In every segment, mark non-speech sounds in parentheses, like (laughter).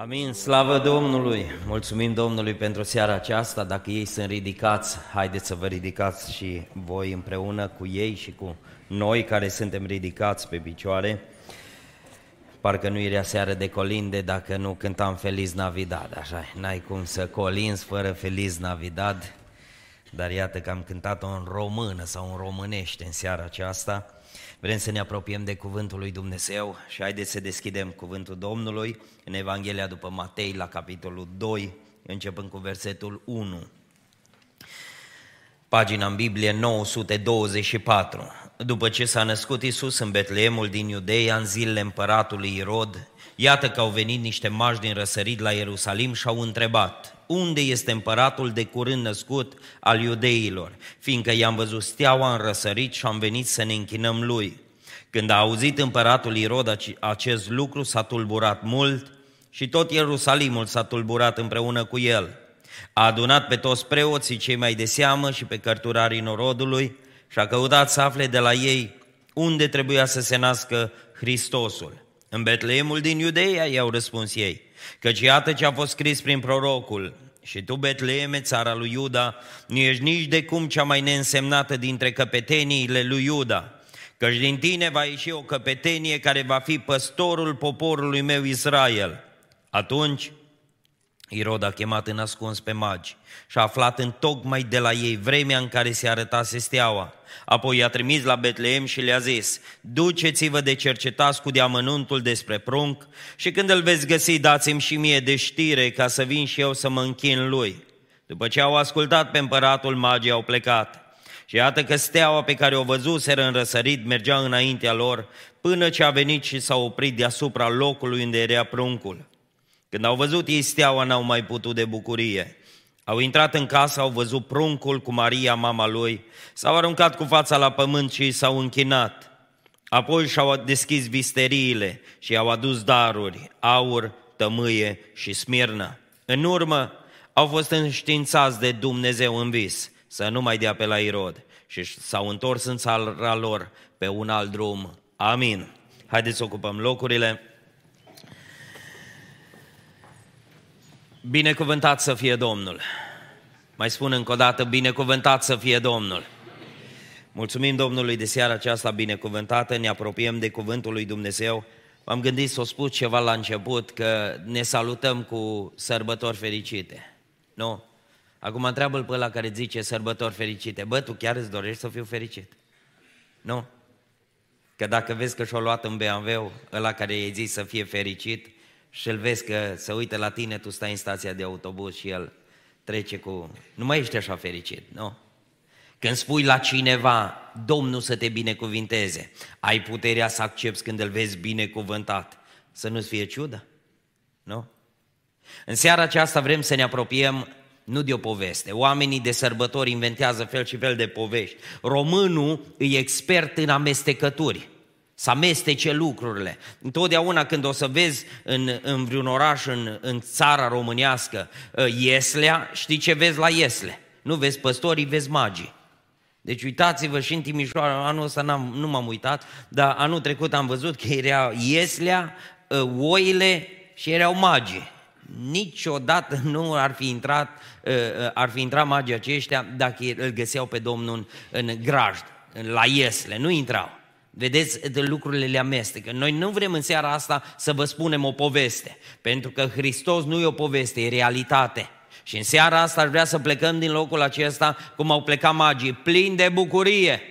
Amin, slavă Domnului! Mulțumim Domnului pentru seara aceasta. Dacă ei sunt ridicați, haideți să vă ridicați și voi împreună cu ei și cu noi care suntem ridicați pe picioare. Parcă nu era seară de colinde dacă nu cântam Feliz Navidad, așa, n-ai cum să colinzi fără Feliz Navidad, dar iată că am cântat-o în română sau în românește în seara aceasta. Vrem să ne apropiem de Cuvântul lui Dumnezeu și haideți să deschidem Cuvântul Domnului în Evanghelia după Matei la capitolul 2, începând cu versetul 1. Pagina în Biblie 924. După ce s-a născut Isus în Betleemul din Iudeia, în zilele împăratului Irod, iată că au venit niște mași din răsărit la Ierusalim și au întrebat, unde este împăratul de curând născut al iudeilor, fiindcă i-am văzut steaua în răsărit și am venit să ne închinăm lui. Când a auzit împăratul Irod acest lucru, s-a tulburat mult și tot Ierusalimul s-a tulburat împreună cu el. A adunat pe toți preoții cei mai de seamă și pe cărturarii norodului și a căutat să afle de la ei unde trebuia să se nască Hristosul. În Betleemul din Iudeia, i-au răspuns ei, căci iată ce a fost scris prin prorocul, și tu, Betleeme, țara lui Iuda, nu ești nici de cum cea mai neînsemnată dintre căpeteniile lui Iuda, căci din tine va ieși o căpetenie care va fi păstorul poporului meu Israel. Atunci, Irod a chemat în ascuns pe magi și a aflat în tocmai de la ei vremea în care se arătase steaua. Apoi i-a trimis la Betleem și le-a zis, duceți-vă de cercetați cu deamănuntul despre prunc și când îl veți găsi dați-mi și mie de știre ca să vin și eu să mă închin lui. După ce au ascultat pe împăratul, magii au plecat. Și iată că steaua pe care o văzuseră în răsărit mergea înaintea lor, până ce a venit și s-a oprit deasupra locului unde era pruncul. Când au văzut ei steaua, n-au mai putut de bucurie. Au intrat în casă, au văzut pruncul cu Maria, mama lui, s-au aruncat cu fața la pământ și s-au închinat. Apoi și-au deschis visteriile și i-au adus daruri, aur, tămâie și smirnă. În urmă, au fost înștiințați de Dumnezeu în vis să nu mai dea pe la Irod și s-au întors în țara lor pe un alt drum. Amin. Haideți să ocupăm locurile. Binecuvântat să fie Domnul. Mai spun încă o dată, binecuvântat să fie Domnul. Mulțumim Domnului de seara aceasta binecuvântată, ne apropiem de Cuvântul lui Dumnezeu. M-am gândit să o spun ceva la început, că ne salutăm cu sărbători fericite. Nu? Acum întreabă-l pe ăla care zice sărbători fericite. Bă, tu chiar îți dorești să fiu fericit? Nu? Că dacă vezi că și-o luat în BMW, ăla care i-ai zis să fie fericit, și îl vezi că se uită la tine, tu stai în stația de autobuz și el trece cu... Nu mai ești așa fericit, nu? Când spui la cineva, Domnul să te binecuvinteze, ai puterea să accepti când îl vezi binecuvântat, să nu-ți fie ciudă, nu? În seara aceasta vrem să ne apropiem nu de o poveste. Oamenii de sărbători inventează fel și fel de povești. Românul e expert în amestecături să amestece lucrurile. Întotdeauna când o să vezi în, în vreun oraș, în, în țara românească, ă, Ieslea, știi ce vezi la Iesle? Nu vezi păstorii, vezi magii. Deci uitați-vă și în Timișoara, anul ăsta n-am, nu m-am uitat, dar anul trecut am văzut că era Ieslea, ă, oile și erau magii. Niciodată nu ar fi intrat, ă, ar fi intrat magii aceștia dacă îl găseau pe Domnul în, în grajd, la Iesle, nu intrau. Vedeți, de lucrurile le amestecă. Noi nu vrem în seara asta să vă spunem o poveste, pentru că Hristos nu e o poveste, e realitate. Și în seara asta aș vrea să plecăm din locul acesta cum au plecat magii, plini de bucurie,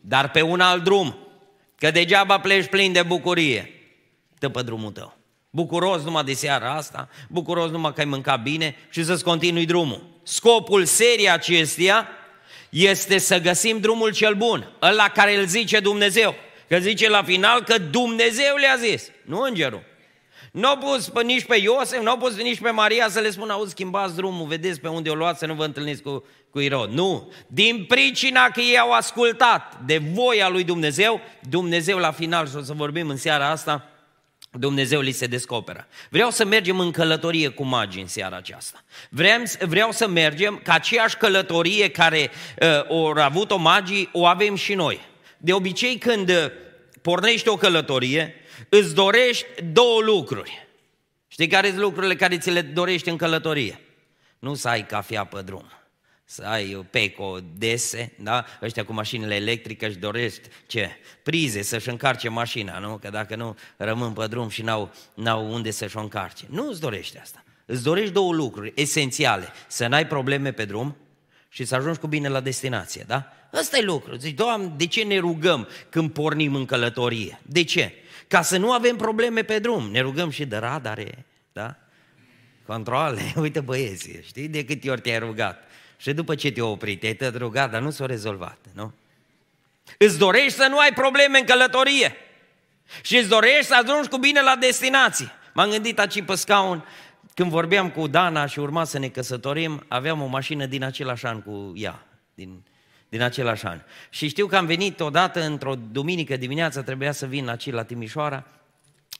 dar pe un alt drum. Că degeaba pleci plin de bucurie. Dă pe drumul tău. Bucuros numai de seara asta, bucuros numai că ai mâncat bine și să-ți continui drumul. Scopul serii acesteia este să găsim drumul cel bun, ăla care îl zice Dumnezeu. Că zice la final că Dumnezeu le-a zis, nu îngerul. Nu au pus pe, nici pe Iosef, nu au pus nici pe Maria să le spună, auzi, schimbați drumul, vedeți pe unde o luați să nu vă întâlniți cu, cu Irod. Nu, din pricina că ei au ascultat de voia lui Dumnezeu, Dumnezeu la final, și o să vorbim în seara asta, Dumnezeu li se descoperă. Vreau să mergem în călătorie cu magii în seara aceasta. Vreau, vreau să mergem ca aceeași călătorie care uh, o avut-o magii, o avem și noi. De obicei când uh, pornești o călătorie, îți dorești două lucruri. Știi care sunt lucrurile care ți le dorești în călătorie? Nu să ai cafea pe drum, să ai peco dese, da? Ăștia cu mașinile electrice își dorești ce? Prize să-și încarce mașina, nu? Că dacă nu rămân pe drum și n-au, n-au unde să-și o încarce. Nu îți dorești asta. Îți dorești două lucruri esențiale. Să n-ai probleme pe drum și să ajungi cu bine la destinație, da? Ăsta e lucru. Zici, Doamne, de ce ne rugăm când pornim în călătorie? De ce? Ca să nu avem probleme pe drum. Ne rugăm și de radare, da? Controle. (laughs) Uite băieții, știi de câte ori te-ai rugat. Și după ce te-ai oprit, te-ai tot rugat, dar nu s-a rezolvat, nu? Îți dorești să nu ai probleme în călătorie. Și îți dorești să ajungi cu bine la destinație. M-am gândit aici pe scaun, când vorbeam cu Dana și urma să ne căsătorim, aveam o mașină din același an cu ea, din, din același an. Și știu că am venit odată într-o duminică dimineață, trebuia să vin aici la Timișoara,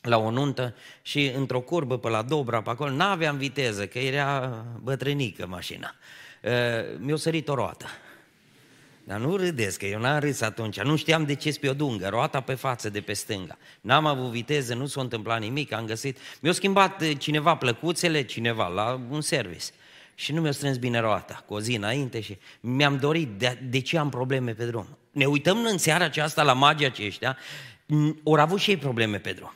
la o nuntă și într-o curbă pe la Dobra, pe acolo, n-aveam viteză, că era bătrânică mașina. Mi-a sărit o roată. Dar nu râdeți, că eu n-am râs atunci, nu știam de ce spiodungă, roata pe față de pe stânga. N-am avut viteză, nu s-a întâmplat nimic, am găsit... Mi-a schimbat eh, cineva plăcuțele, cineva, la un service. Și nu mi-a strâns bine roata, cu o zi înainte și mi-am dorit de, de ce am probleme pe drum. Ne uităm în seara aceasta la magii aceștia, ori avut și ei probleme pe drum.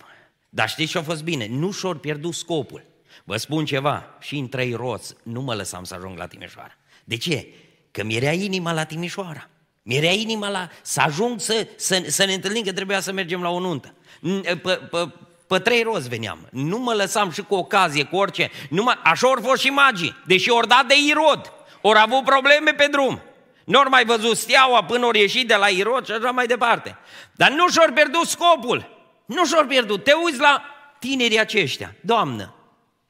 Dar știți ce a fost bine? Nu și-au pierdut scopul. Vă spun ceva, și în trei roți nu mă lăsam să ajung la Timișoara. De ce? Că mi-era inima la Timișoara. Mi-era inima la să ajung să, să, să ne întâlnim, că trebuia să mergem la o nuntă. Pe, pe, pe trei roți veneam. Nu mă lăsam și cu ocazie, cu orice. Numai, așa ori fost și magii. Deși ori dat de Irod, ori avut probleme pe drum. Nu ori mai văzut steaua până ori ieșit de la Irod și așa mai departe. Dar nu și-ori pierdut scopul. Nu și-ori pierdut. Te uiți la tinerii aceștia. Doamnă,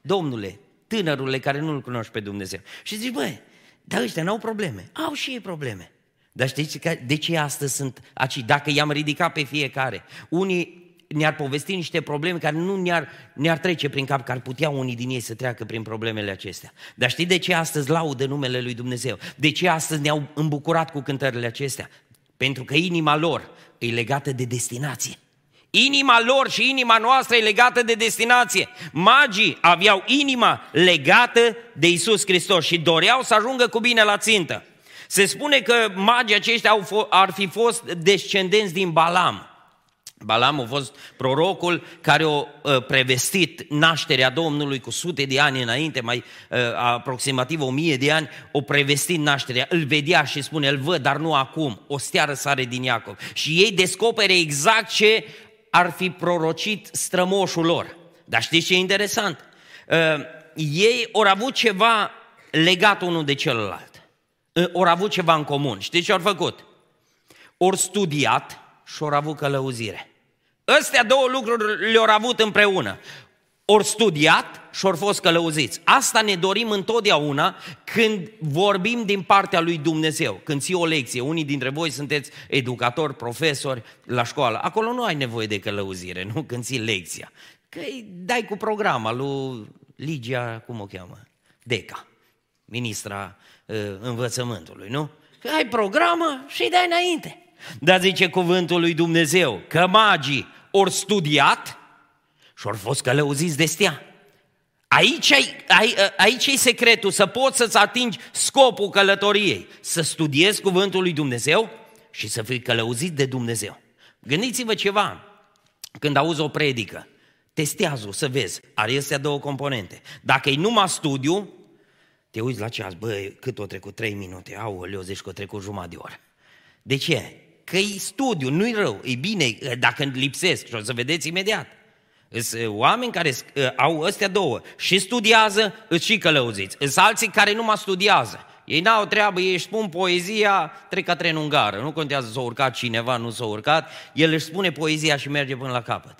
domnule, tânărule care nu-L cunoști pe Dumnezeu. Și zici, băi, dar ăștia n-au probleme. Au și ei probleme. Dar știți că de ce astăzi sunt aici? Dacă i-am ridicat pe fiecare, unii ne-ar povesti niște probleme care nu ne-ar, ne-ar trece prin cap, că ar putea unii din ei să treacă prin problemele acestea. Dar știi de ce astăzi laudă numele lui Dumnezeu? De ce astăzi ne-au îmbucurat cu cântările acestea? Pentru că inima lor e legată de destinație. Inima lor și inima noastră e legată de destinație. Magii aveau inima legată de Isus Hristos și doreau să ajungă cu bine la țintă. Se spune că magii aceștia au ar fi fost descendenți din Balam. Balam a fost prorocul care a uh, prevestit nașterea Domnului cu sute de ani înainte, mai uh, aproximativ o mie de ani, o prevestit nașterea. Îl vedea și spune, îl văd, dar nu acum, o steară sare din Iacov. Și ei descopere exact ce ar fi prorocit strămoșul lor. Dar știți ce e interesant? Uh, ei au avut ceva legat unul de celălalt. Uh, au avut ceva în comun. Știți ce au făcut? Ori studiat și au avut călăuzire. Astea două lucruri le-au avut împreună ori studiat și ori fost călăuziți. Asta ne dorim întotdeauna când vorbim din partea lui Dumnezeu, când ții o lecție. Unii dintre voi sunteți educatori, profesori la școală. Acolo nu ai nevoie de călăuzire, nu? Când ții lecția. Că îi dai cu programa lui Ligia, cum o cheamă? Deca, ministra uh, învățământului, nu? Că ai programă și îi dai înainte. Dar zice cuvântul lui Dumnezeu că magii ori studiat și au fost călăuziți de stea. Aici, ai, ai, aici e secretul, să poți să-ți atingi scopul călătoriei, să studiezi cuvântul lui Dumnezeu și să fii călăuzit de Dumnezeu. Gândiți-vă ceva, când auzi o predică, testează-o să vezi, are astea două componente. Dacă e numai studiu, te uiți la ceas, băi, cât o trecut? Trei minute, aoleu, zici că o trecut jumătate de oră. De ce? Că e studiu, nu-i rău, e bine dacă lipsesc și o să vedeți imediat. Sunt oameni care au astea două, și studiază, îți și călăuziți. Sunt alții care nu mai studiază. Ei n-au treabă, ei își spun poezia, trec ca tren ungară. Nu contează s-a urcat cineva, nu s-a urcat, el își spune poezia și merge până la capăt.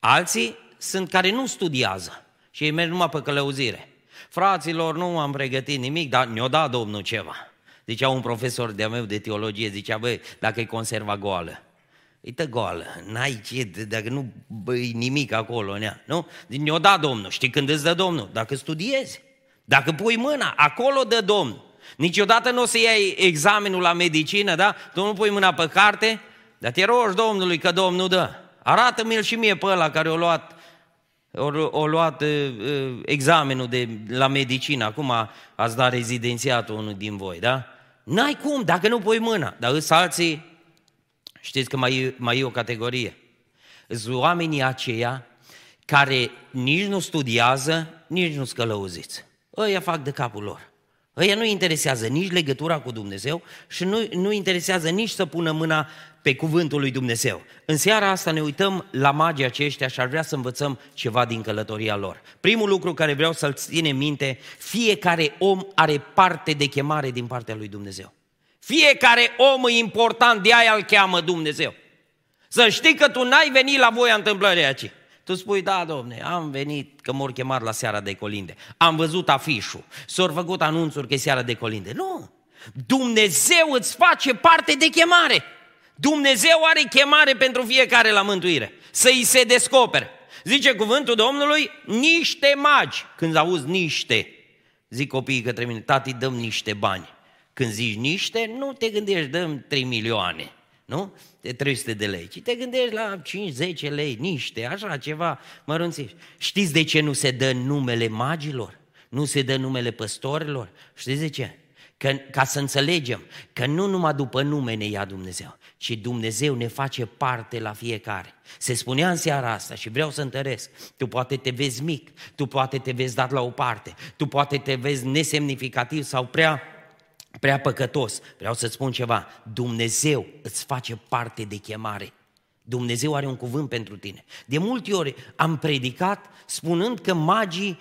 Alții sunt care nu studiază și ei merg numai pe călăuzire. Fraților, nu am pregătit nimic, dar ne-o dat Domnul ceva. Zicea un profesor de-a meu de teologie, zicea, băi, dacă e conserva goală, Uite goală, n-ai ce, dacă nu băi nimic acolo, nea, nu? Ne-o da Domnul, știi când îți dă Domnul? Dacă studiezi, dacă pui mâna, acolo dă Domnul. Niciodată nu o să iei examenul la medicină, da? Tu nu pui mâna pe carte, dar te rogi Domnului că Domnul dă. Arată-mi-l și mie pe ăla care a luat O, o luat uh, examenul de la medicină, acum ați dat rezidențiatul unul din voi, da? N-ai cum, dacă nu pui mâna. Dar îți alții, știți că mai, mai e o categorie. Sunt oamenii aceia care nici nu studiază, nici nu scălăuziți. Ăia fac de capul lor. Ăia nu interesează nici legătura cu Dumnezeu și nu, nu interesează nici să pună mâna pe cuvântul lui Dumnezeu. În seara asta ne uităm la magii aceștia și ar vrea să învățăm ceva din călătoria lor. Primul lucru care vreau să-l ținem minte, fiecare om are parte de chemare din partea lui Dumnezeu. Fiecare om e important, de aia îl cheamă Dumnezeu. Să știi că tu n-ai venit la voia întâmplării aici. Tu spui, da, domne, am venit că m-au chemat la seara de colinde. Am văzut afișul, s-au făcut anunțuri că e seara de colinde. Nu! Dumnezeu îți face parte de chemare. Dumnezeu are chemare pentru fiecare la mântuire. Să-i se descopere. Zice cuvântul Domnului, niște magi. Când auzi niște, zic copiii către mine, tati, dăm niște bani. Când zici niște, nu te gândești, dăm 3 milioane nu? De 300 de lei, ci te gândești la 5-10 lei, niște, așa, ceva mărunțiși. Știți de ce nu se dă numele magilor? Nu se dă numele păstorilor? Știți de ce? Că, ca să înțelegem că nu numai după nume ne ia Dumnezeu, ci Dumnezeu ne face parte la fiecare. Se spunea în seara asta și vreau să întăresc, tu poate te vezi mic, tu poate te vezi dat la o parte, tu poate te vezi nesemnificativ sau prea prea păcătos. Vreau să-ți spun ceva, Dumnezeu îți face parte de chemare. Dumnezeu are un cuvânt pentru tine. De multe ori am predicat spunând că magii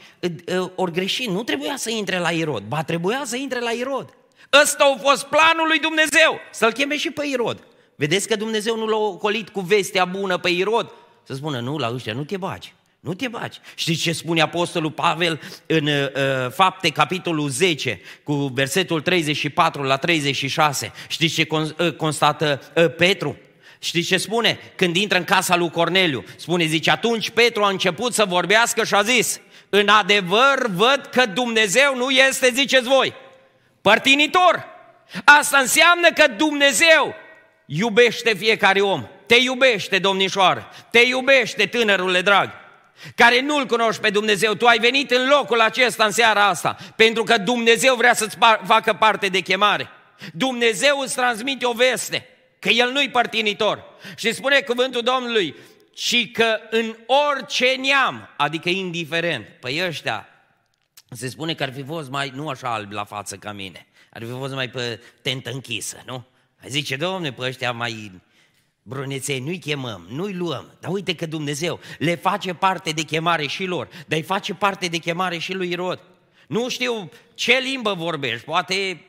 ori greșit. Nu trebuia să intre la Irod, ba trebuia să intre la Irod. Ăsta a fost planul lui Dumnezeu, să-l cheme și pe Irod. Vedeți că Dumnezeu nu l-a ocolit cu vestea bună pe Irod? Să spună, nu, la ăștia nu te bagi. Nu te bagi. Știți ce spune Apostolul Pavel în uh, Fapte, capitolul 10, cu versetul 34 la 36? Știți ce con, uh, constată uh, Petru? Știți ce spune? Când intră în casa lui Corneliu, spune, zice, atunci Petru a început să vorbească și a zis, în adevăr văd că Dumnezeu nu este, ziceți voi, părtinitor. Asta înseamnă că Dumnezeu iubește fiecare om. Te iubește, domnișoară, te iubește, tânărule drag care nu-L cunoști pe Dumnezeu, tu ai venit în locul acesta în seara asta, pentru că Dumnezeu vrea să-ți facă parte de chemare. Dumnezeu îți transmite o veste, că El nu-i părtinitor. Și spune cuvântul Domnului, și că în orice neam, adică indiferent, păi ăștia, se spune că ar fi fost mai, nu așa albi la față ca mine, ar fi fost mai pe tentă închisă, nu? Zice, domne, pe ăștia mai Bruneței nu-i chemăm, nu-i luăm, dar uite că Dumnezeu le face parte de chemare și lor, dar îi face parte de chemare și lui Irod. Nu știu ce limbă vorbești, poate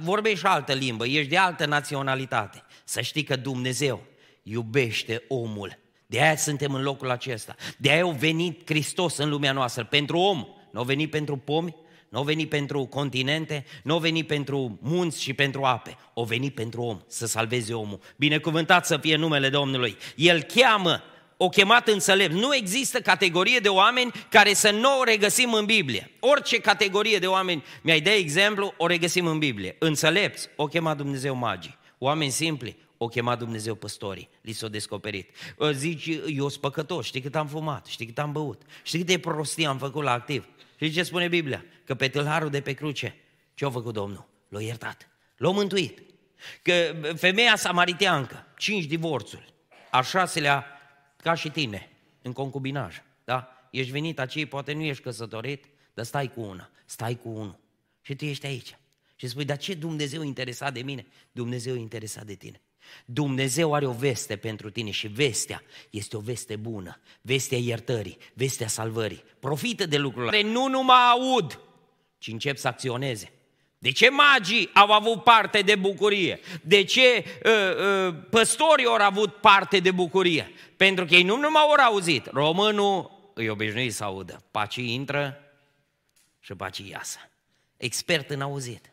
vorbești altă limbă, ești de altă naționalitate. Să știi că Dumnezeu iubește omul. De aia suntem în locul acesta. De aia a venit Hristos în lumea noastră, pentru om. Nu a venit pentru pomi, nu au venit pentru continente, nu au venit pentru munți și pentru ape, au venit pentru om, să salveze omul. Binecuvântat să fie numele Domnului. El cheamă, o chemat înțelept. Nu există categorie de oameni care să nu o regăsim în Biblie. Orice categorie de oameni, mi-ai de exemplu, o regăsim în Biblie. Înțelepți, o chema Dumnezeu magii. Oameni simpli, o chema Dumnezeu păstorii, li s-a descoperit. Zici, eu sunt păcătos, știi cât am fumat, știi cât am băut, știi câte prostii am făcut la activ. Și ce spune Biblia? Că pe tâlharul de pe cruce, ce a făcut Domnul? L-a iertat, l-a mântuit. Că femeia samariteancă, cinci divorțuri, a șaselea ca și tine, în concubinaj, da? Ești venit aici, poate nu ești căsătorit, dar stai cu una, stai cu unul. Și tu ești aici. Și spui, dar ce Dumnezeu interesat de mine? Dumnezeu e interesat de tine. Dumnezeu are o veste pentru tine și vestea este o veste bună, vestea iertării, vestea salvării. Profită de lucrurile care nu numai aud, ci încep să acționeze. De ce magii au avut parte de bucurie? De ce uh, uh, păstorii au avut parte de bucurie? Pentru că ei nu numai au auzit, românul îi obișnuit să audă. Pacii intră și pacii iasă. Expert în auzit.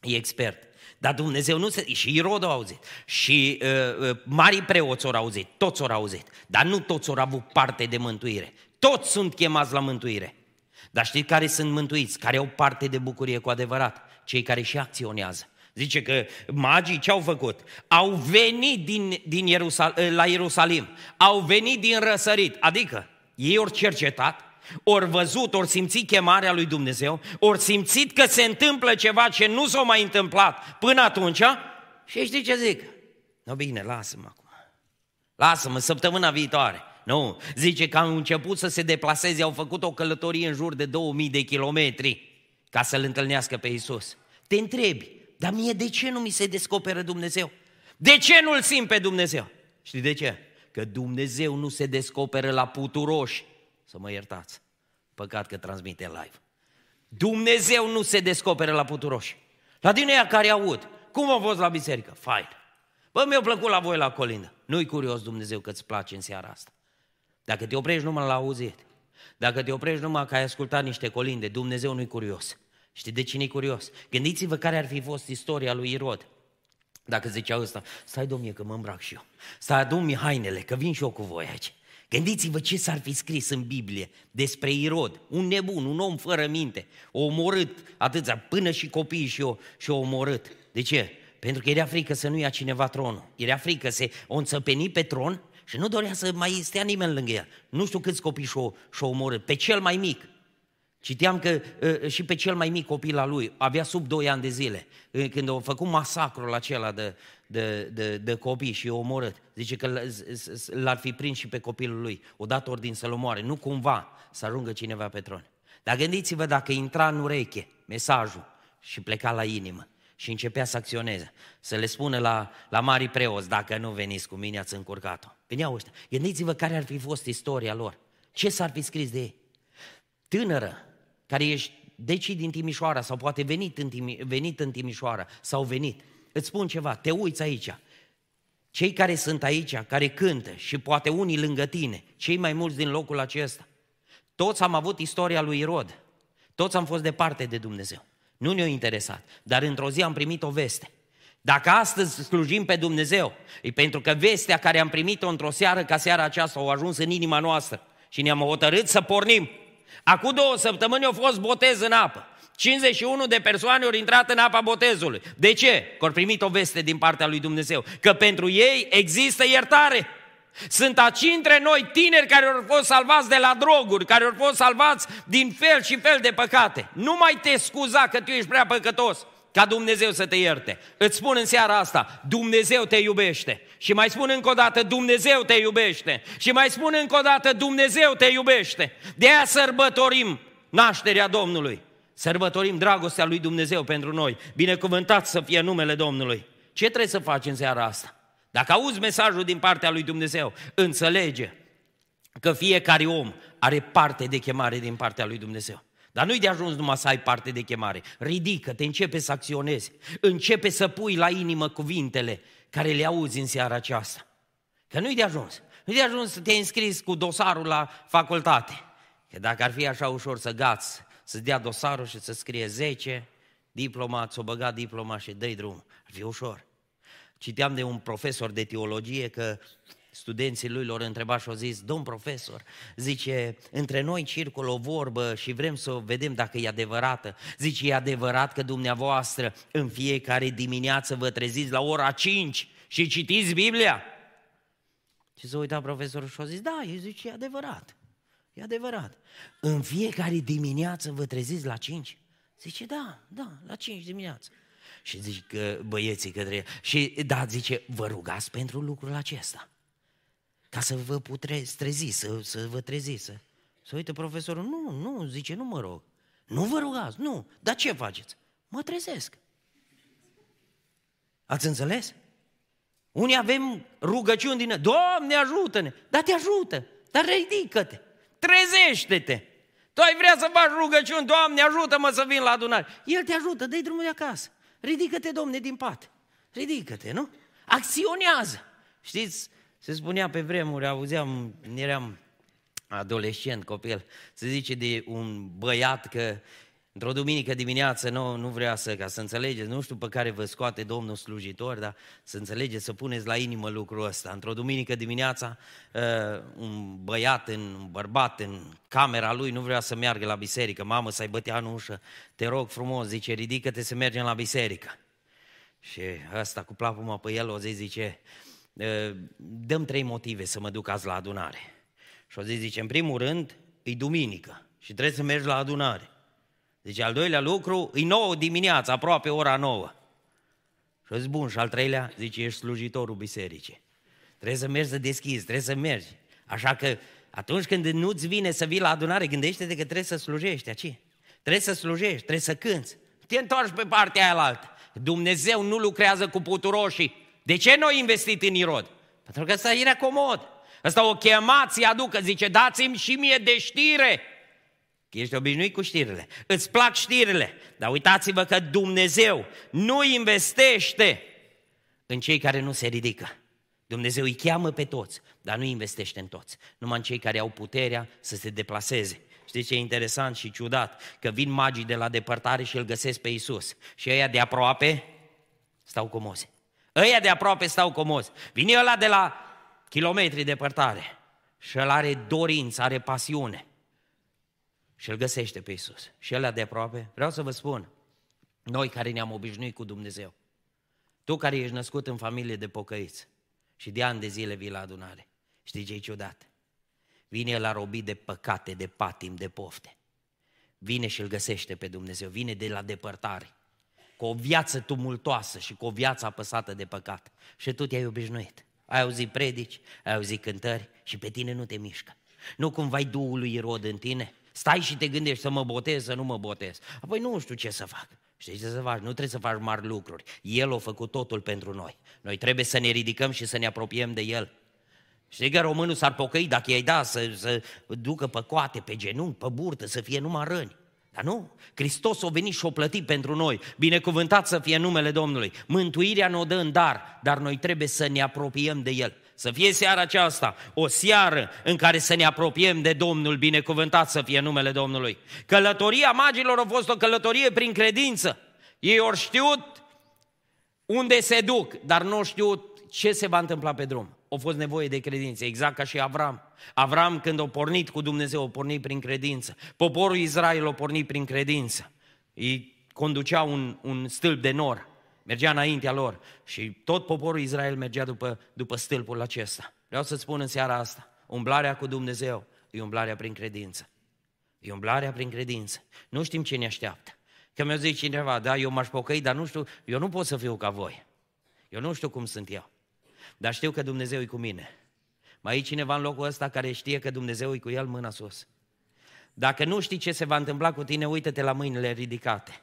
E expert. Dar Dumnezeu nu se... Și Irod a auzit. Și uh, uh, marii preoți au auzit. Toți au auzit. Dar nu toți au avut parte de mântuire. Toți sunt chemați la mântuire. Dar știți care sunt mântuiți? Care au parte de bucurie cu adevărat? Cei care și acționează. Zice că magii ce au făcut? Au venit din, din Ierusal, uh, la Ierusalim. Au venit din răsărit. Adică Ei ori cercetat, ori văzut, ori simțit chemarea lui Dumnezeu, ori simțit că se întâmplă ceva ce nu s-a mai întâmplat până atunci și știi ce zic? No bine, lasă-mă acum. Lasă-mă, săptămâna viitoare. Nu, zice că au început să se deplaseze, au făcut o călătorie în jur de 2000 de kilometri ca să-L întâlnească pe Isus. Te întrebi, dar mie de ce nu mi se descoperă Dumnezeu? De ce nu-L simt pe Dumnezeu? Știi de ce? Că Dumnezeu nu se descoperă la puturoși. Să mă iertați. Păcat că transmite live. Dumnezeu nu se descoperă la puturoși. La din ea care aud. Cum a fost la biserică? Fain. Bă, mi-a plăcut la voi la colindă. Nu-i curios Dumnezeu că îți place în seara asta. Dacă te oprești numai la auzit, dacă te oprești numai că ai ascultat niște colinde, Dumnezeu nu-i curios. Știi de cine e curios? Gândiți-vă care ar fi fost istoria lui Irod. Dacă zicea ăsta, stai domnie că mă îmbrac și eu. Stai adu hainele, că vin și eu cu voi aici. Gândiți-vă ce s-ar fi scris în Biblie despre Irod, un nebun, un om fără minte, omorât atâția, până și copiii și-o, și-o omorât. De ce? Pentru că era frică să nu ia cineva tronul. Era frică să o înțăpeni pe tron și nu dorea să mai stea nimeni lângă el. Nu știu câți copii și-o, și-o omorât. Pe cel mai mic, Citeam că uh, și pe cel mai mic copil al lui, avea sub 2 ani de zile, uh, când a făcut masacrul acela de, de, de, de copii și i-a omorât. Zice că l-ar fi prins și pe copilul lui. O dat ordin să-l omoare, nu cumva să ajungă cineva pe tron. Dar gândiți-vă dacă intra în ureche mesajul și pleca la inimă și începea să acționeze, să le spună la, la mari preoți, dacă nu veniți cu mine, ați încurcat-o. Veneau ăștia. Gândiți-vă care ar fi fost istoria lor. Ce s-ar fi scris de ei? Tânără, care ești deci din Timișoara sau poate venit în, Timi, venit în Timișoara sau venit, îți spun ceva, te uiți aici. Cei care sunt aici, care cântă și poate unii lângă tine, cei mai mulți din locul acesta, toți am avut istoria lui Irod. Toți am fost departe de Dumnezeu. Nu ne-a interesat. Dar într-o zi am primit o veste. Dacă astăzi slujim pe Dumnezeu, e pentru că vestea care am primit-o într-o seară ca seara aceasta au ajuns în inima noastră și ne-am hotărât să pornim. Acum două săptămâni au fost botez în apă. 51 de persoane au intrat în apa botezului. De ce? Că au primit o veste din partea lui Dumnezeu. Că pentru ei există iertare. Sunt aci între noi tineri care au fost salvați de la droguri, care au fost salvați din fel și fel de păcate. Nu mai te scuza că tu ești prea păcătos ca Dumnezeu să te ierte. Îți spun în seara asta, Dumnezeu te iubește. Și mai spun încă o dată, Dumnezeu te iubește. Și mai spun încă o dată, Dumnezeu te iubește. De aia sărbătorim nașterea Domnului. Sărbătorim dragostea lui Dumnezeu pentru noi. Binecuvântat să fie numele Domnului. Ce trebuie să faci în seara asta? Dacă auzi mesajul din partea lui Dumnezeu, înțelege că fiecare om are parte de chemare din partea lui Dumnezeu. Dar nu-i de ajuns numai să ai parte de chemare. Ridică-te, începe să acționezi. Începe să pui la inimă cuvintele care le auzi în seara aceasta. Că nu-i de ajuns. Nu-i de ajuns să te înscris cu dosarul la facultate. Că dacă ar fi așa ușor să gați, să-ți dea dosarul și să scrie 10, diploma, ți-o băga diploma și dă drum. Ar fi ușor. Citeam de un profesor de teologie că studenții lui lor întreba și au zis, domn profesor, zice, între noi circulă o vorbă și vrem să o vedem dacă e adevărată. Zice, e adevărat că dumneavoastră în fiecare dimineață vă treziți la ora 5 și citiți Biblia? Și s-a uitat profesorul și a zis, da, el zice, e adevărat. E adevărat. În fiecare dimineață vă treziți la 5? Zice, da, da, la 5 dimineața. Și zice băieții către Și da, zice, vă rugați pentru lucrul acesta ca să vă puteți trezi, să, să vă treziți. Să, să uite profesorul, nu, nu, zice, nu mă rog. Nu vă rugați, nu. Dar ce faceți? Mă trezesc. Ați înțeles? Unii avem rugăciuni din... Doamne, ajută-ne! Dar te ajută! Dar ridică-te! Trezește-te! Tu ai vrea să faci rugăciuni, Doamne, ajută-mă să vin la adunare. El te ajută, dă-i drumul de acasă. Ridică-te, Domne, din pat. Ridică-te, nu? Acționează. Știți, se spunea pe vremuri, auzeam, eram adolescent, copil, se zice de un băiat că într-o duminică dimineață nu, nu vrea să, ca să înțelegeți, nu știu pe care vă scoate Domnul slujitor, dar să înțelegeți, să puneți la inimă lucrul ăsta. Într-o duminică dimineața, uh, un băiat, în, un bărbat în camera lui nu vrea să meargă la biserică. Mamă, să-i bătea în ușă, te rog frumos, zice, ridică-te să mergem la biserică. Și ăsta cu plapuma pe el o zi zice, dăm trei motive să mă duc azi la adunare. Și o zis, zice, în primul rând, e duminică și trebuie să mergi la adunare. Zice, al doilea lucru, e nouă dimineața, aproape ora nouă. Și zis, bun, și al treilea, zice, ești slujitorul bisericii. Trebuie să mergi să deschizi, trebuie să mergi. Așa că atunci când nu-ți vine să vii la adunare, gândește-te că trebuie să slujești aici. Trebuie să slujești, trebuie să cânți. Te întorci pe partea aia altă. Dumnezeu nu lucrează cu puturoșii. De ce nu ai investit în Irod? Pentru că ăsta era comod. Ăsta o chemați aducă, zice, dați-mi și mie de știre. Că ești obișnuit cu știrile. Îți plac știrile. Dar uitați-vă că Dumnezeu nu investește în cei care nu se ridică. Dumnezeu îi cheamă pe toți, dar nu investește în toți. Numai în cei care au puterea să se deplaseze. Știți ce e interesant și ciudat? Că vin magii de la depărtare și îl găsesc pe Isus. Și ăia de aproape stau comozi. Ăia de aproape stau comozi. Vine ăla de la kilometri depărtare și el are dorință, are pasiune. Și îl găsește pe Isus. Și ăla de aproape, vreau să vă spun, noi care ne-am obișnuit cu Dumnezeu, tu care ești născut în familie de pocăiți și de ani de zile vii la adunare, știi ce e ciudat? Vine la robit de păcate, de patim, de pofte. Vine și îl găsește pe Dumnezeu, vine de la depărtare, cu o viață tumultoasă și cu o viață apăsată de păcat. Și tu te-ai obișnuit. Ai auzit predici, ai auzit cântări și pe tine nu te mișcă. Nu cumva ai Duhul lui Irod în tine? Stai și te gândești să mă botez, să nu mă botez. Apoi nu știu ce să fac. Știi ce să faci? Nu trebuie să faci mari lucruri. El a făcut totul pentru noi. Noi trebuie să ne ridicăm și să ne apropiem de El. Știi că românul s-ar pocăi dacă i-ai da să, să ducă pe coate, pe genunchi, pe burtă, să fie numai răni. Dar nu, Hristos a venit și a plătit pentru noi. Binecuvântat să fie numele Domnului. Mântuirea ne-o dă în dar, dar noi trebuie să ne apropiem de El. Să fie seara aceasta o seară în care să ne apropiem de Domnul, binecuvântat să fie numele Domnului. Călătoria magilor a fost o călătorie prin credință. Ei au știut unde se duc, dar nu au știut ce se va întâmpla pe drum. A fost nevoie de credință, exact ca și Avram. Avram când a pornit cu Dumnezeu, a pornit prin credință. Poporul Israel a pornit prin credință. Ei conduceau un, un stâlp de nor, mergea înaintea lor și tot poporul Israel mergea după, după stâlpul acesta. Vreau să spun în seara asta, umblarea cu Dumnezeu e umblarea prin credință. E umblarea prin credință. Nu știm ce ne așteaptă. Că mi-a zis cineva, da, eu m-aș pocăi, dar nu știu, eu nu pot să fiu ca voi. Eu nu știu cum sunt eu. Dar știu că Dumnezeu e cu mine. Mai e cineva în locul ăsta care știe că Dumnezeu e cu el mâna sus. Dacă nu știi ce se va întâmpla cu tine, uită-te la mâinile ridicate.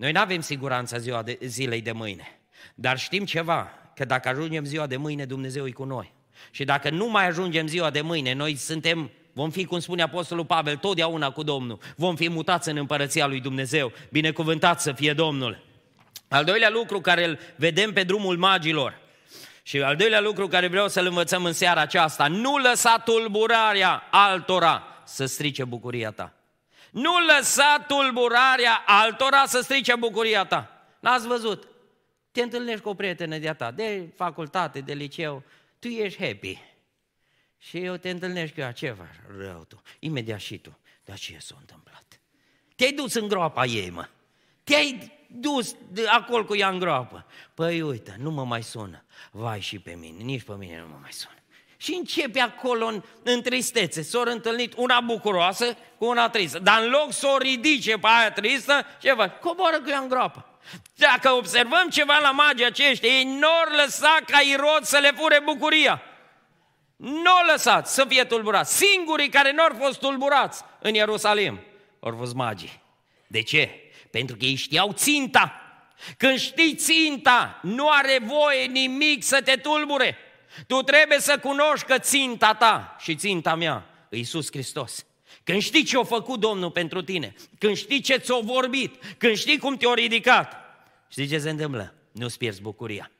Noi nu avem siguranța ziua de, zilei de mâine, dar știm ceva, că dacă ajungem ziua de mâine, Dumnezeu e cu noi. Și dacă nu mai ajungem ziua de mâine, noi suntem, vom fi, cum spune Apostolul Pavel, totdeauna cu Domnul. Vom fi mutați în împărăția lui Dumnezeu. Binecuvântat să fie Domnul. Al doilea lucru care îl vedem pe drumul magilor, și al doilea lucru care vreau să-l învățăm în seara aceasta, nu lăsa tulburarea altora să strice bucuria ta. Nu lăsa tulburarea altora să strice bucuria ta. N-ați văzut? Te întâlnești cu o prietenă de-a ta, de facultate, de liceu, tu ești happy. Și eu te întâlnești cu ea, ce faci rău tu? Imediat și tu. Dar ce s-a întâmplat? Te-ai dus în groapa ei, mă. Te-ai dus acolo cu ea în groapă. Păi uite, nu mă mai sună. Vai și pe mine, nici pe mine nu mă mai sună. Și începe acolo în, în tristețe. S-au întâlnit una bucuroasă cu una tristă. Dar în loc să o ridice pe aia tristă, ce fac? Coboară cu ea în groapă. Dacă observăm ceva la magii aceștia, ei nu lăsa ca Irod să le fure bucuria. Nu o lăsați să fie tulburați. Singurii care nu au fost tulburați în Ierusalim au fost magii. De ce? Pentru că ei știau ținta. Când știi ținta, nu are voie nimic să te tulbure. Tu trebuie să cunoști că ținta ta și ținta mea, Iisus Hristos. Când știi ce a făcut Domnul pentru tine, când știi ce ți-a vorbit, când știi cum te-a ridicat, știi ce se întâmplă? Nu-ți pierzi bucuria.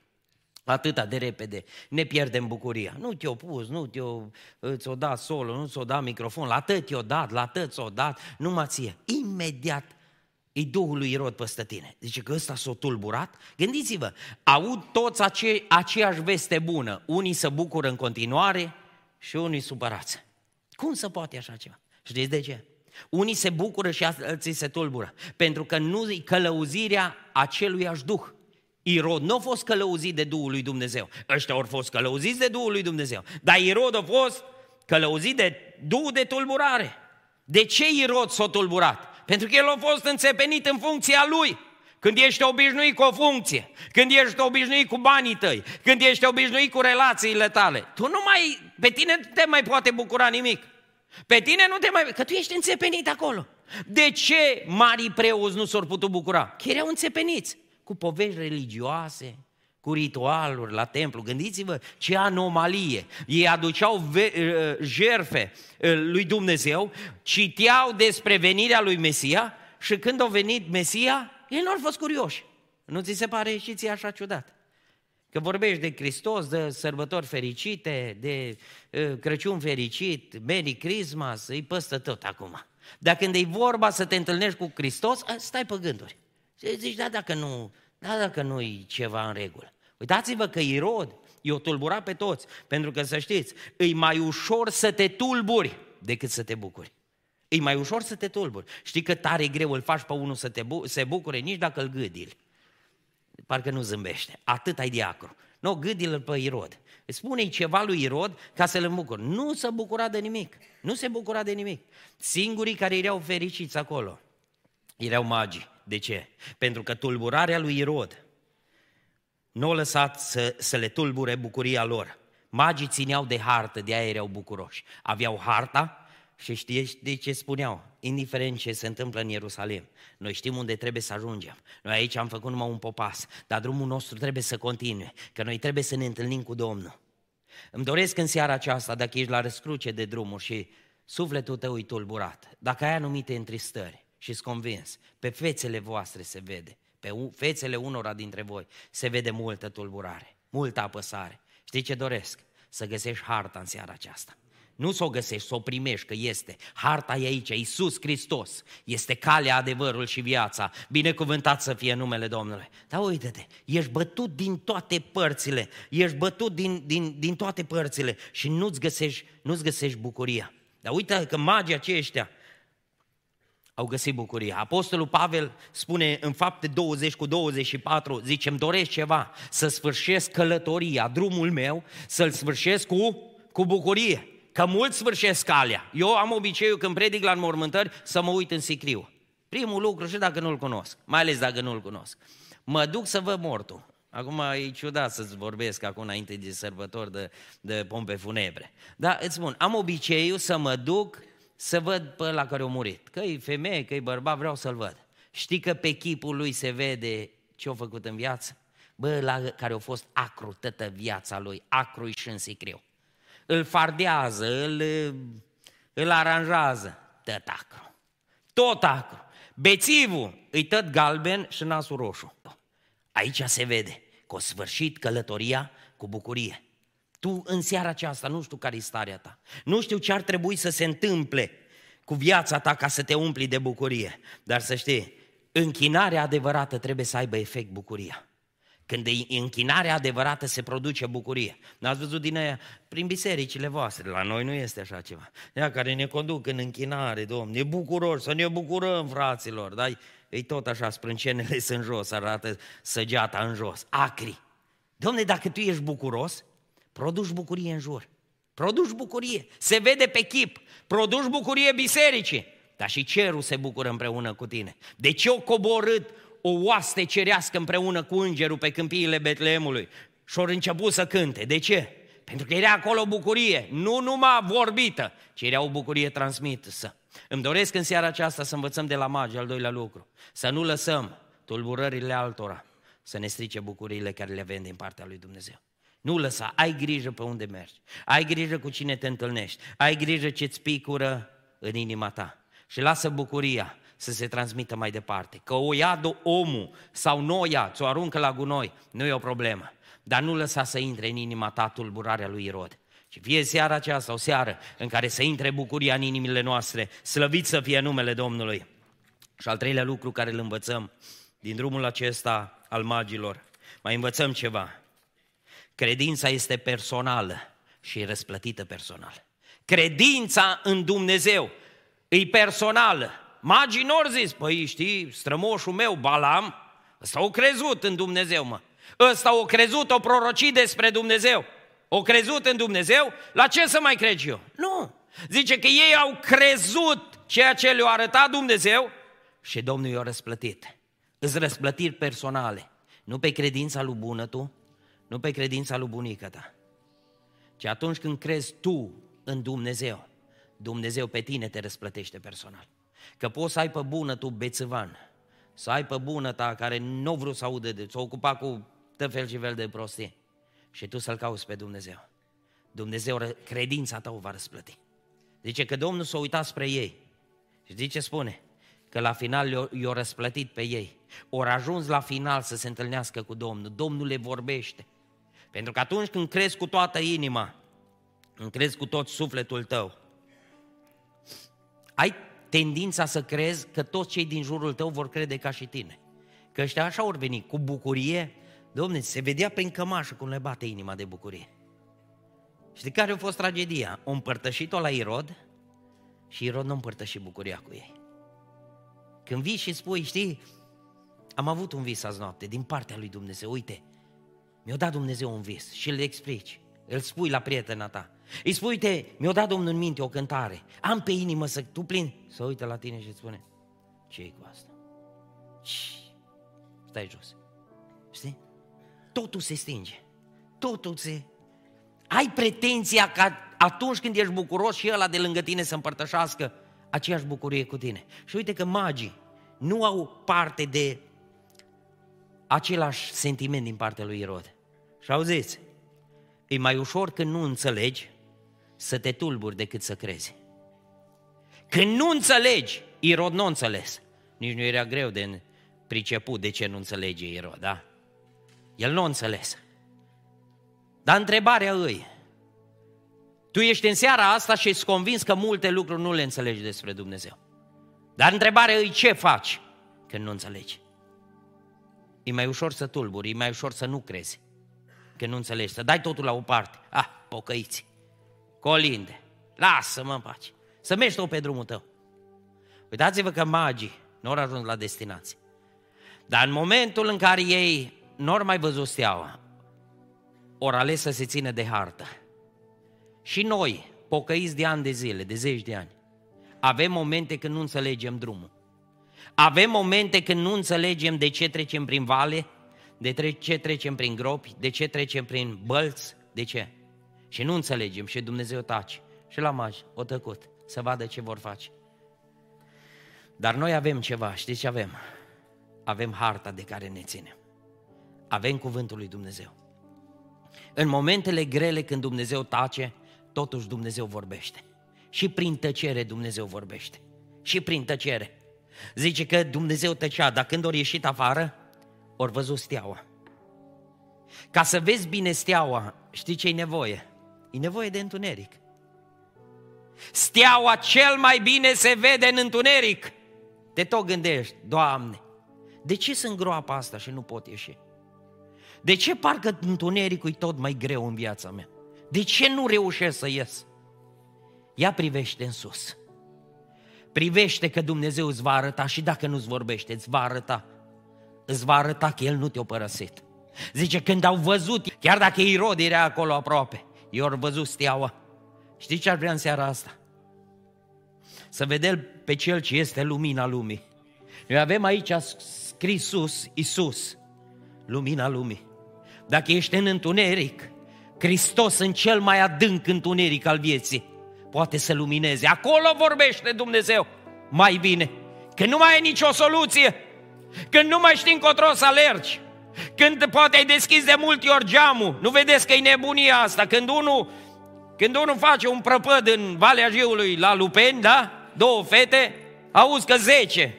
Atâta de repede ne pierdem bucuria. Nu te-o pus, nu te-o, ți-o dat solo, nu ți-o dat microfon, la atât te-o dat, la atât ți-o dat, numai ție. Imediat e Duhul lui Irod peste tine. Zice că ăsta s-a tulburat. Gândiți-vă, aud toți ace- aceeași veste bună. Unii se bucură în continuare și unii supărați. Cum se poate așa ceva? Știți de ce? Unii se bucură și alții se tulbură. Pentru că nu e călăuzirea aceluiași Duh. Irod nu a fost călăuzit de Duhul lui Dumnezeu. Ăștia au fost călăuziți de Duhul lui Dumnezeu. Dar Irod a fost călăuzit de duh de tulburare. De ce Irod s-a tulburat? Pentru că el a fost înțepenit în funcția lui. Când ești obișnuit cu o funcție, când ești obișnuit cu banii tăi, când ești obișnuit cu relațiile tale, tu nu mai, pe tine nu te mai poate bucura nimic. Pe tine nu te mai... Că tu ești înțepenit acolo. De ce marii preoți nu s-au putut bucura? Că erau înțepeniți cu povești religioase, cu ritualuri la templu. Gândiți-vă ce anomalie. Ei aduceau ve- uh, jerfe uh, lui Dumnezeu, citeau despre venirea lui Mesia și când a venit Mesia, ei nu au fost curioși. Nu ți se pare și ție așa ciudat? Că vorbești de Hristos, de sărbători fericite, de uh, Crăciun fericit, Merry Christmas, îi păstă tot acum. Dar când e vorba să te întâlnești cu Hristos, stai pe gânduri. Și zici, da, dacă nu, da, dacă nu e ceva în regulă. Uitați-vă că Irod i-o tulbura pe toți, pentru că să știți, e mai ușor să te tulburi decât să te bucuri. E mai ușor să te tulburi. Știi că tare greu îl faci pe unul să te bu- se bucure, nici dacă îl gâdil. Parcă nu zâmbește. Atât ai de acru. Nu, gâdil pe Irod. spune ceva lui Irod ca să-l îmbucur. Nu se bucura de nimic. Nu se bucura de nimic. Singurii care erau fericiți acolo erau magii. De ce? Pentru că tulburarea lui Irod nu au lăsat să, să le tulbure bucuria lor. Magii țineau de hartă, de aia erau bucuroși. Aveau harta și știi de ce spuneau? Indiferent ce se întâmplă în Ierusalim, noi știm unde trebuie să ajungem. Noi aici am făcut numai un popas, dar drumul nostru trebuie să continue, că noi trebuie să ne întâlnim cu Domnul. Îmi doresc în seara aceasta, dacă ești la răscruce de drumuri și sufletul tău e tulburat, dacă ai anumite întristări și sunt convins, pe fețele voastre se vede, pe fețele unora dintre voi se vede multă tulburare, multă apăsare. Știi ce doresc? Să găsești harta în seara aceasta. Nu să o găsești, să o primești, că este. Harta e aici, Iisus Hristos. Este calea, adevărul și viața. Binecuvântat să fie numele Domnului. Dar uite-te, ești bătut din toate părțile. Ești bătut din, din, din toate părțile și nu-ți găsești, nu-ți găsești bucuria. Dar uite că magii aceștia au găsit bucuria. Apostolul Pavel spune în fapte 20 cu 24, zice, îmi doresc ceva, să sfârșesc călătoria, drumul meu, să-l sfârșesc cu, cu bucurie. Că mulți sfârșesc calea. Eu am obiceiul când predic la înmormântări să mă uit în sicriu. Primul lucru și dacă nu-l cunosc, mai ales dacă nu-l cunosc. Mă duc să văd mortul. Acum e ciudat să-ți vorbesc acum înainte de sărbători de, de pompe funebre. Dar îți spun, am obiceiul să mă duc să văd pe la care a murit. Că e femeie, că e bărbat, vreau să-l văd. Știi că pe chipul lui se vede ce a făcut în viață? Bă, la care a fost acru toată viața lui, acru și în sicriu. Îl fardează, îl, îl aranjează, tot acru. Tot acru. Bețivul îi tot galben și nasul roșu. Aici se vede că o sfârșit călătoria cu bucurie. Tu în seara aceasta nu știu care e starea ta. Nu știu ce ar trebui să se întâmple cu viața ta ca să te umpli de bucurie. Dar să știi, închinarea adevărată trebuie să aibă efect bucuria. Când e închinarea adevărată se produce bucurie. N-ați văzut din aia prin bisericile voastre. La noi nu este așa ceva. Ea care ne conduc în închinare, Domn, e bucuroși, să ne bucurăm, fraților. Dar e tot așa, sprâncenele (laughs) sunt jos, arată săgeata în jos, acri. Domne, dacă tu ești bucuros, Produci bucurie în jur. Produci bucurie. Se vede pe chip. Produci bucurie bisericii. Dar și cerul se bucură împreună cu tine. De ce o coborât o oaste cerească împreună cu îngerul pe câmpiile Betleemului și au început să cânte? De ce? Pentru că era acolo bucurie, nu numai vorbită, ci era o bucurie transmisă. Îmi doresc în seara aceasta să învățăm de la magi al doilea lucru. Să nu lăsăm tulburările altora să ne strice bucuriile care le avem din partea lui Dumnezeu. Nu lăsa, ai grijă pe unde mergi, ai grijă cu cine te întâlnești, ai grijă ce-ți picură în inima ta și lasă bucuria să se transmită mai departe. Că o ia omul sau nu o ia, ți-o aruncă la gunoi, nu e o problemă. Dar nu lăsa să intre în inima ta tulburarea lui Irod. Și fie seara aceasta o seară în care să intre bucuria în inimile noastre, slăvit să fie numele Domnului. Și al treilea lucru care îl învățăm din drumul acesta al magilor, mai învățăm ceva. Credința este personală și răsplătită personal. Credința în Dumnezeu e personală. Magii nor zis, păi știi, strămoșul meu, Balam, ăsta au crezut în Dumnezeu, mă. Ăsta au crezut, o prorocit despre Dumnezeu. O crezut în Dumnezeu, la ce să mai cred eu? Nu. Zice că ei au crezut ceea ce le-a arătat Dumnezeu și Domnul i-a răsplătit. Îți răsplătiri personale. Nu pe credința lui bună tu, nu pe credința lui bunică ta. Ci atunci când crezi tu în Dumnezeu, Dumnezeu pe tine te răsplătește personal. Că poți să ai pe bună tu bețăvan, să ai pe bună ta care nu vreau să audă de, s-a ocupat cu tot fel și fel de prostie și tu să-L cauți pe Dumnezeu. Dumnezeu, credința ta o va răsplăti. Zice că Domnul s-a uitat spre ei. Și zice, spune, că la final i-a răsplătit pe ei. Ori ajuns la final să se întâlnească cu Domnul. Domnul le vorbește. Pentru că atunci când crezi cu toată inima, când crezi cu tot sufletul tău, ai tendința să crezi că toți cei din jurul tău vor crede ca și tine. Că ăștia așa ori veni, cu bucurie, Domne, se vedea pe cămașă cum le bate inima de bucurie. Și de care a fost tragedia? O împărtășit-o la Irod și Irod nu împărtășit bucuria cu ei. Când vii și spui, știi, am avut un vis azi noapte din partea lui Dumnezeu, uite, mi-a dat Dumnezeu un vis și îl explici, îl spui la prietena ta. Îi spui, uite, mi-a dat Domnul în minte o cântare, am pe inimă să tu plin, să uite la tine și îți spune, ce e cu asta? Stai jos. Știi? Totul se stinge. Totul se... Ai pretenția ca atunci când ești bucuros și ăla de lângă tine să împărtășească aceeași bucurie cu tine. Și uite că magii nu au parte de același sentiment din partea lui Irod. Și auziți, e mai ușor când nu înțelegi să te tulburi decât să crezi. Când nu înțelegi, Irod nu înțeles. Nici nu era greu de priceput de ce nu înțelege Irod, da? El nu înțeles. Dar întrebarea îi, tu ești în seara asta și ești convins că multe lucruri nu le înțelegi despre Dumnezeu. Dar întrebarea îi ce faci când nu înțelegi? E mai ușor să tulburi, e mai ușor să nu crezi când nu înțelegi, să dai totul la o parte. Ah, pocăiți, colinde, lasă-mă în pace, să mergi tu pe drumul tău. Uitați-vă că magii nu au ajuns la destinație. Dar în momentul în care ei nu au mai văzut steaua, ori ales să se țină de hartă. Și noi, pocăiți de ani de zile, de zeci de ani, avem momente când nu înțelegem drumul. Avem momente când nu înțelegem de ce trecem prin vale, de ce trecem prin gropi, de ce trecem prin bălți, de ce. Și nu înțelegem și Dumnezeu tace. Și la magi, o tăcut, să vadă ce vor face. Dar noi avem ceva, știți ce avem? Avem harta de care ne ținem. Avem cuvântul lui Dumnezeu. În momentele grele când Dumnezeu tace, totuși Dumnezeu vorbește. Și prin tăcere Dumnezeu vorbește. Și prin tăcere. Zice că Dumnezeu tăcea, dar când ori ieșit afară, ori văzut steaua. Ca să vezi bine steaua, știi ce e nevoie? E nevoie de întuneric. Steaua cel mai bine se vede în întuneric. Te tot gândești, Doamne, de ce sunt groapa asta și nu pot ieși? De ce parcă întunericul e tot mai greu în viața mea? De ce nu reușesc să ies? Ia privește în sus. Privește că Dumnezeu îți va arăta și dacă nu-ți vorbește, îți va arăta. Îți va arăta că El nu te-a părăsit. Zice, când au văzut, chiar dacă Irod era acolo aproape, i-au văzut steaua. Știi ce ar vrea în seara asta? Să vedem pe Cel ce este lumina lumii. Noi avem aici scris sus, Isus, lumina lumii. Dacă ești în întuneric, Hristos în cel mai adânc întuneric al vieții poate să lumineze. Acolo vorbește Dumnezeu mai bine. Când nu mai ai nicio soluție, când nu mai știi încotro să alergi, când poate ai deschis de multe ori geamul, nu vedeți că e nebunia asta, când unul, când unul face un prăpăd în Valea Jiului la Lupeni, da? Două fete, auzi că zece.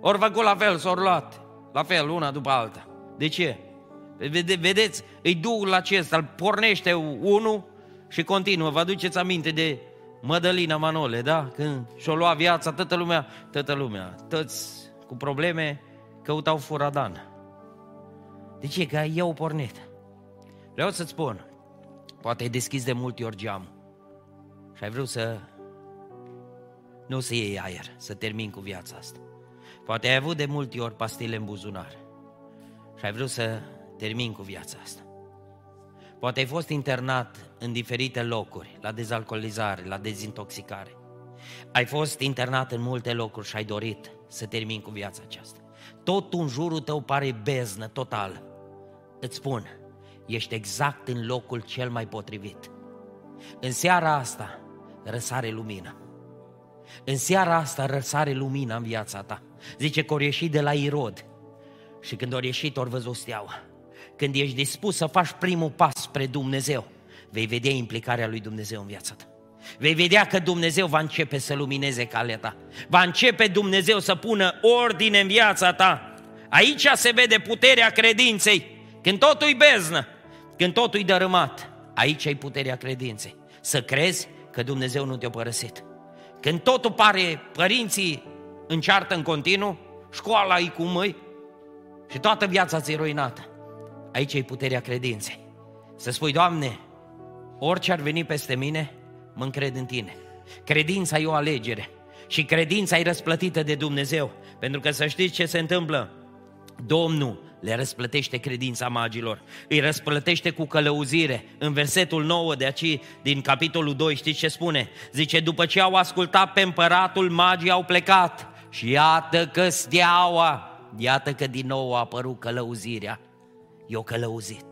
Ori făcut la fel, s-au luat. La fel, una după alta. De ce? Vedeți, îi duc la acesta, îl pornește unul și continuă. Vă aduceți aminte de Mădălina Manole, da? Când și-o lua viața, toată lumea, toată lumea, toți cu probleme căutau furadan. De ce? Că eu pornit. Vreau să-ți spun, poate ai deschis de multe ori geamul și ai vrut să nu să iei aer, să termin cu viața asta. Poate ai avut de multe ori pastile în buzunar și ai vrut să termin cu viața asta. Poate ai fost internat în diferite locuri, la dezalcoolizare, la dezintoxicare. Ai fost internat în multe locuri și ai dorit să termini cu viața aceasta. Tot în jurul tău pare beznă total. Îți spun, ești exact în locul cel mai potrivit. În seara asta răsare lumina. În seara asta răsare lumina în viața ta. Zice că ori ieșit de la Irod și când ori ieșit ori văzut steaua. Când ești dispus să faci primul pas spre Dumnezeu, vei vedea implicarea lui Dumnezeu în viața ta. Vei vedea că Dumnezeu va începe să lumineze calea ta. Va începe Dumnezeu să pună ordine în viața ta. Aici se vede puterea credinței. Când totul e beznă, când totul e dărâmat, aici ai puterea credinței. Să crezi că Dumnezeu nu te-a părăsit. Când totul pare, părinții înceartă în continuu, școala e cu măi și toată viața ți-e ruinată. Aici e puterea credinței. Să spui, Doamne, orice ar veni peste mine, mă încred în Tine. Credința e o alegere și credința e răsplătită de Dumnezeu. Pentru că să știți ce se întâmplă, Domnul le răsplătește credința magilor, îi răsplătește cu călăuzire. În versetul 9 de aici, din capitolul 2, știți ce spune? Zice, după ce au ascultat pe împăratul, magii au plecat și iată că steaua, iată că din nou a apărut călăuzirea. Eu călăuzit.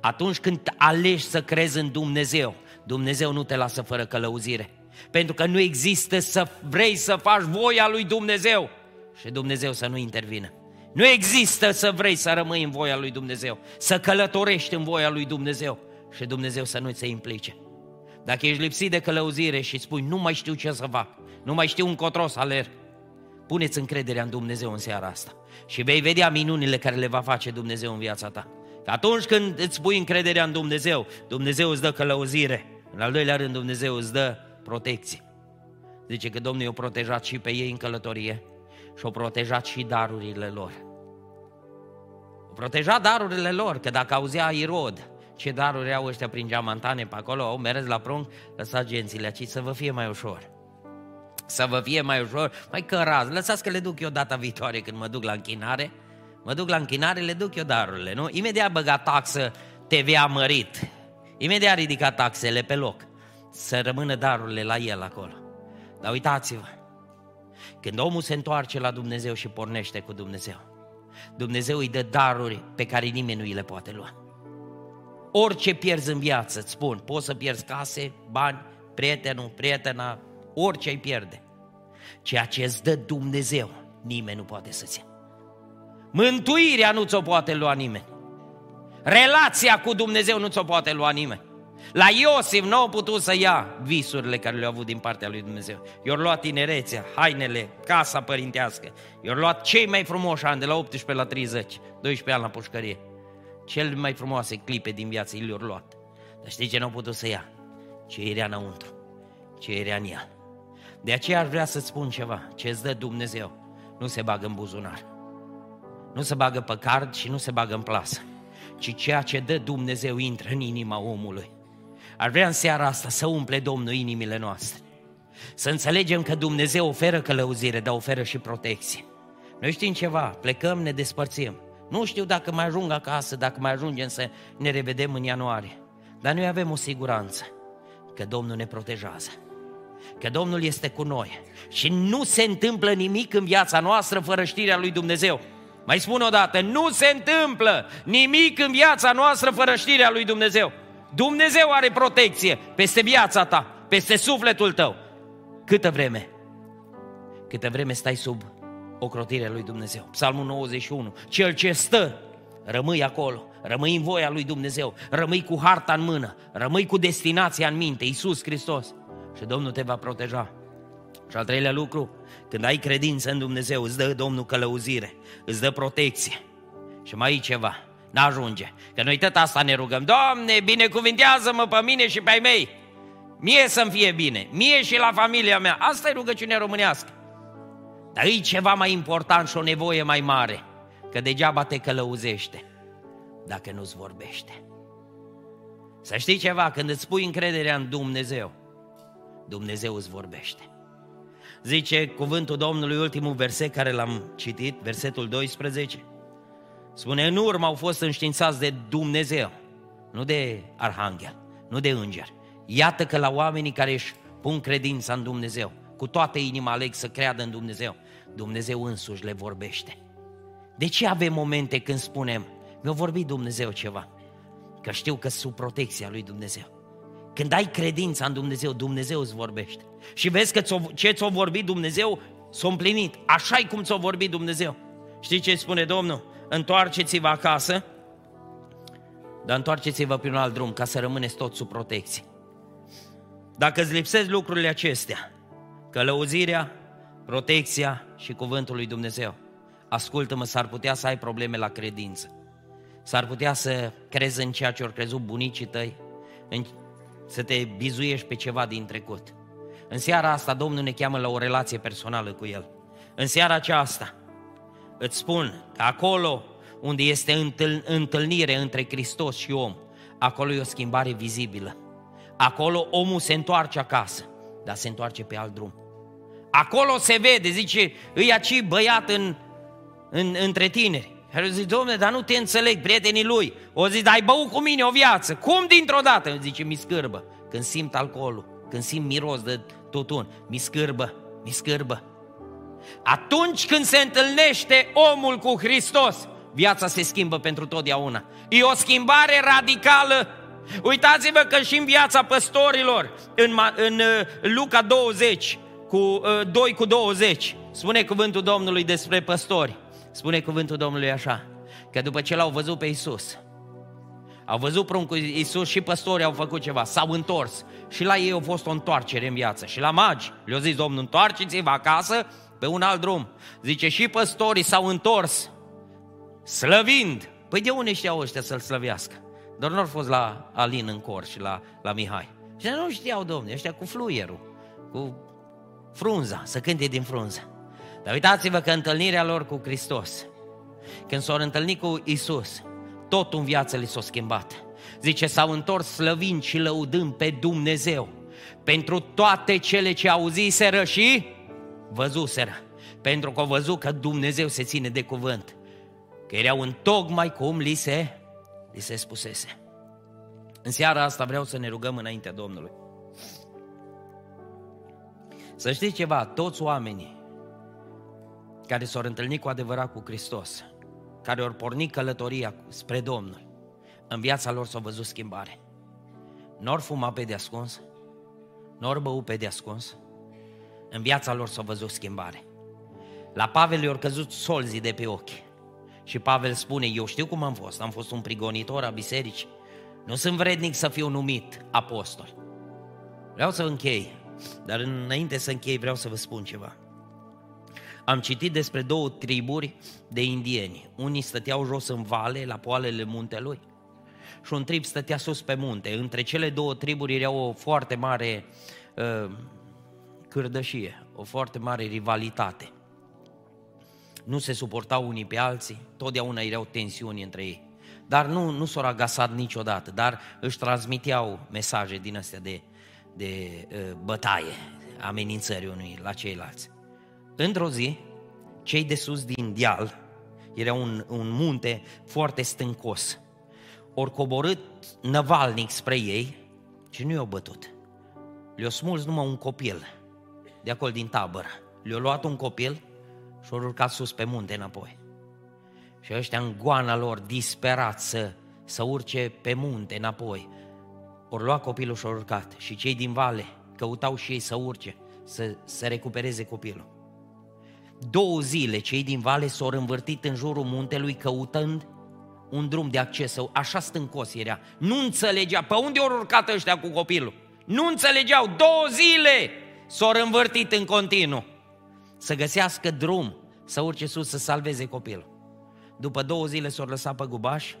Atunci când alegi să crezi în Dumnezeu, Dumnezeu nu te lasă fără călăuzire. Pentru că nu există să vrei să faci voia lui Dumnezeu și Dumnezeu să nu intervină. Nu există să vrei să rămâi în voia lui Dumnezeu, să călătorești în voia lui Dumnezeu și Dumnezeu să nu se implice. Dacă ești lipsit de călăuzire și spui, nu mai știu ce să fac, nu mai știu încotro să alerg, puneți încrederea în Dumnezeu în seara asta și vei vedea minunile care le va face Dumnezeu în viața ta. Că atunci când îți pui încrederea în Dumnezeu, Dumnezeu îți dă călăuzire. În al doilea rând, Dumnezeu îți dă protecție. Zice că Domnul i-a protejat și pe ei în călătorie și-a protejat și darurile lor. A protejat darurile lor, că dacă auzea Irod ce daruri au ăștia prin geamantane pe acolo, au mers la prunc, lăsați gențile aici să vă fie mai ușor. Să vă fie mai ușor, mai cărați, lăsați că le duc eu data viitoare când mă duc la închinare, mă duc la închinare, le duc eu darurile, nu? Imediat băga taxă TVA mărit, imediat ridica taxele pe loc, să rămână darurile la el acolo. Dar uitați-vă, când omul se întoarce la Dumnezeu și pornește cu Dumnezeu, Dumnezeu îi dă daruri pe care nimeni nu îi le poate lua. Orice pierzi în viață, îți spun, poți să pierzi case, bani, prietenul, prietena, orice ai pierde. Ceea ce îți dă Dumnezeu, nimeni nu poate să-ți ia. Mântuirea nu ți-o poate lua nimeni. Relația cu Dumnezeu nu ți-o poate lua nimeni. La Iosif nu au putut să ia visurile care le-au avut din partea lui Dumnezeu. I-au luat tinerețea, hainele, casa părintească. I-au luat cei mai frumoși ani, de la 18 la 30, 12 ani la pușcărie. Cele mai frumoase clipe din viață i le-au luat. Dar știi ce nu au putut să ia? Ce era înăuntru, ce era în ea. De aceea aș vrea să-ți spun ceva. Ce îți dă Dumnezeu nu se bagă în buzunar. Nu se bagă pe card și nu se bagă în plasă. Ci ceea ce dă Dumnezeu intră în inima omului. Ar vrea în seara asta să umple Domnul inimile noastre. Să înțelegem că Dumnezeu oferă călăuzire, dar oferă și protecție. Noi știm ceva, plecăm, ne despărțim. Nu știu dacă mai ajung acasă, dacă mai ajungem să ne revedem în ianuarie. Dar noi avem o siguranță, că Domnul ne protejează. Că Domnul este cu noi. Și nu se întâmplă nimic în viața noastră fără știrea lui Dumnezeu. Mai spun o dată, nu se întâmplă nimic în viața noastră fără știrea lui Dumnezeu. Dumnezeu are protecție peste viața ta, peste sufletul tău. Câtă vreme? Câtă vreme stai sub ocrotirea lui Dumnezeu. Psalmul 91. Cel ce stă, rămâi acolo, rămâi în voia lui Dumnezeu, rămâi cu harta în mână, rămâi cu destinația în minte, Iisus Hristos. Și Domnul te va proteja. Și al treilea lucru, când ai credință în Dumnezeu, îți dă Domnul călăuzire, îți dă protecție. Și mai e ceva, N-ajunge. Că noi tot asta ne rugăm. Doamne, binecuvintează-mă pe mine și pe ai mei. Mie să-mi fie bine. Mie și la familia mea. Asta e rugăciunea românească. Dar e ceva mai important și o nevoie mai mare. Că degeaba te călăuzește dacă nu-ți vorbește. Să știi ceva, când îți pui încrederea în Dumnezeu, Dumnezeu îți vorbește. Zice cuvântul Domnului, ultimul verset care l-am citit, versetul 12. Spune, în urmă au fost înștiințați de Dumnezeu nu de arhanghel, nu de înger. Iată că la oamenii care își pun credința în Dumnezeu, cu toată inima aleg să creadă în Dumnezeu, Dumnezeu însuși le vorbește. De ce avem momente când spunem, mi-a vorbit Dumnezeu ceva? Că știu că sub protecția lui Dumnezeu. Când ai credința în Dumnezeu, Dumnezeu îți vorbește. Și vezi că ce ți-a vorbit Dumnezeu s-a împlinit. așa cum ți-a vorbit Dumnezeu. Știi ce spune Domnul? Întoarceți-vă acasă, dar întoarceți-vă prin un alt drum ca să rămâneți tot sub protecție. Dacă îți lipsesc lucrurile acestea, călăuzirea, protecția și cuvântul lui Dumnezeu, ascultă-mă, s-ar putea să ai probleme la credință. S-ar putea să crezi în ceea ce au crezut bunicii tăi, în, să te bizuiești pe ceva din trecut. În seara asta Domnul ne cheamă la o relație personală cu El. În seara aceasta îți spun că acolo unde este întâlnire între Hristos și om, acolo e o schimbare vizibilă. Acolo omul se întoarce acasă, dar se întoarce pe alt drum. Acolo se vede, zice, îi aci băiat în, în, între tineri. Care zice, domnule, dar nu te înțeleg, prietenii lui. O zic, ai băut cu mine o viață. Cum dintr-o dată? Zice, mi scârbă. Când simt alcoolul, când simt miros de tutun, mi scârbă, mi scârbă. Atunci când se întâlnește omul cu Hristos, viața se schimbă pentru totdeauna. E o schimbare radicală. Uitați-vă că și în viața păstorilor, în, în uh, Luca 20, cu 2 uh, cu 20, spune cuvântul Domnului despre păstori. Spune cuvântul Domnului așa, că după ce l-au văzut pe Isus, au văzut pruncul Isus și păstorii au făcut ceva, s-au întors și la ei a fost o întoarcere în viață. Și la magi le-au zis, Domnul, întoarceți-vă acasă pe un alt drum. Zice, și păstorii s-au întors, slăvind. Păi de unde știau ăștia să-L slăvească? Doar nu au fost la Alin în cor și la, la Mihai. Și nu știau, domne, ăștia cu fluierul, cu frunza, să cânte din frunza. Dar uitați-vă că întâlnirea lor cu Hristos, când s-au întâlnit cu Isus, tot în viață li s-a schimbat. Zice, s-au întors slăvind și lăudând pe Dumnezeu pentru toate cele ce auziseră și văzuseră. Pentru că au văzut că Dumnezeu se ține de cuvânt. Că erau în tocmai cum li se, li se spusese. În seara asta vreau să ne rugăm înaintea Domnului. Să știți ceva, toți oamenii care s-au întâlnit cu adevărat cu Hristos, care au pornit călătoria spre Domnul, în viața lor s-a văzut schimbare. Nor fuma pe deascuns, nor bău pe deascuns, în viața lor s-a văzut schimbare. La Pavel i-au căzut solzii de pe ochi. Și Pavel spune, eu știu cum am fost, am fost un prigonitor a bisericii. Nu sunt vrednic să fiu numit apostol. Vreau să închei, dar înainte să închei vreau să vă spun ceva. Am citit despre două triburi de indieni. Unii stăteau jos în vale, la poalele muntelui, și un trib stătea sus pe munte. Între cele două triburi era o foarte mare uh, cârdășie, o foarte mare rivalitate. Nu se suportau unii pe alții, totdeauna erau tensiuni între ei. Dar nu, nu s-au agasat niciodată, dar își transmiteau mesaje din astea de, de uh, bătaie, amenințări unui la ceilalți. Într-o zi, cei de sus din deal, era un, un munte foarte stâncos, ori coborât năvalnic spre ei și nu i-au bătut. Le-au smuls numai un copil de acolo din tabără. Le-au luat un copil și au urcat sus pe munte înapoi. Și ăștia în goana lor, disperați să, să urce pe munte înapoi, au luat copilul și au urcat. Și cei din vale căutau și ei să urce, să, să recupereze copilul. Două zile cei din vale s-au învârtit în jurul muntelui căutând un drum de acces, așa stâncos era. Nu înțelegea pe unde au urcat ăștia cu copilul. Nu înțelegeau, două zile s-au învârtit în continuu să găsească drum, să urce sus, să salveze copilul. După două zile s-au lăsat pe gubaș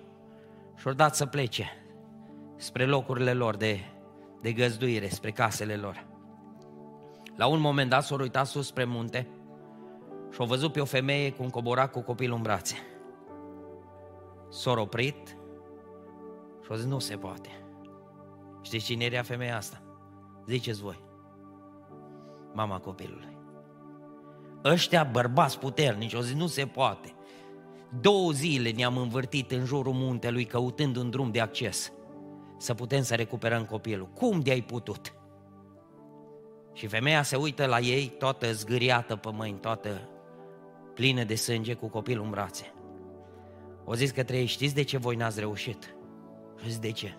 și au dat să plece spre locurile lor de, de găzduire, spre casele lor. La un moment dat s-au uitat sus spre munte și au văzut pe o femeie cu un coborac cu copilul în brațe. S-a oprit și au zis, nu se poate. Știți cine era femeia asta? Ziceți voi. Mama copilului. Ăștia bărbați puternici au zis, nu se poate. Două zile ne-am învârtit în jurul muntelui căutând un drum de acces. să putem să recuperăm copilul. Cum de-ai putut? Și femeia se uită la ei, toată zgâriată pe mâini, toată plină de sânge, cu copilul în brațe. O zis că trei, știți de ce voi n-ați reușit? Știți de ce?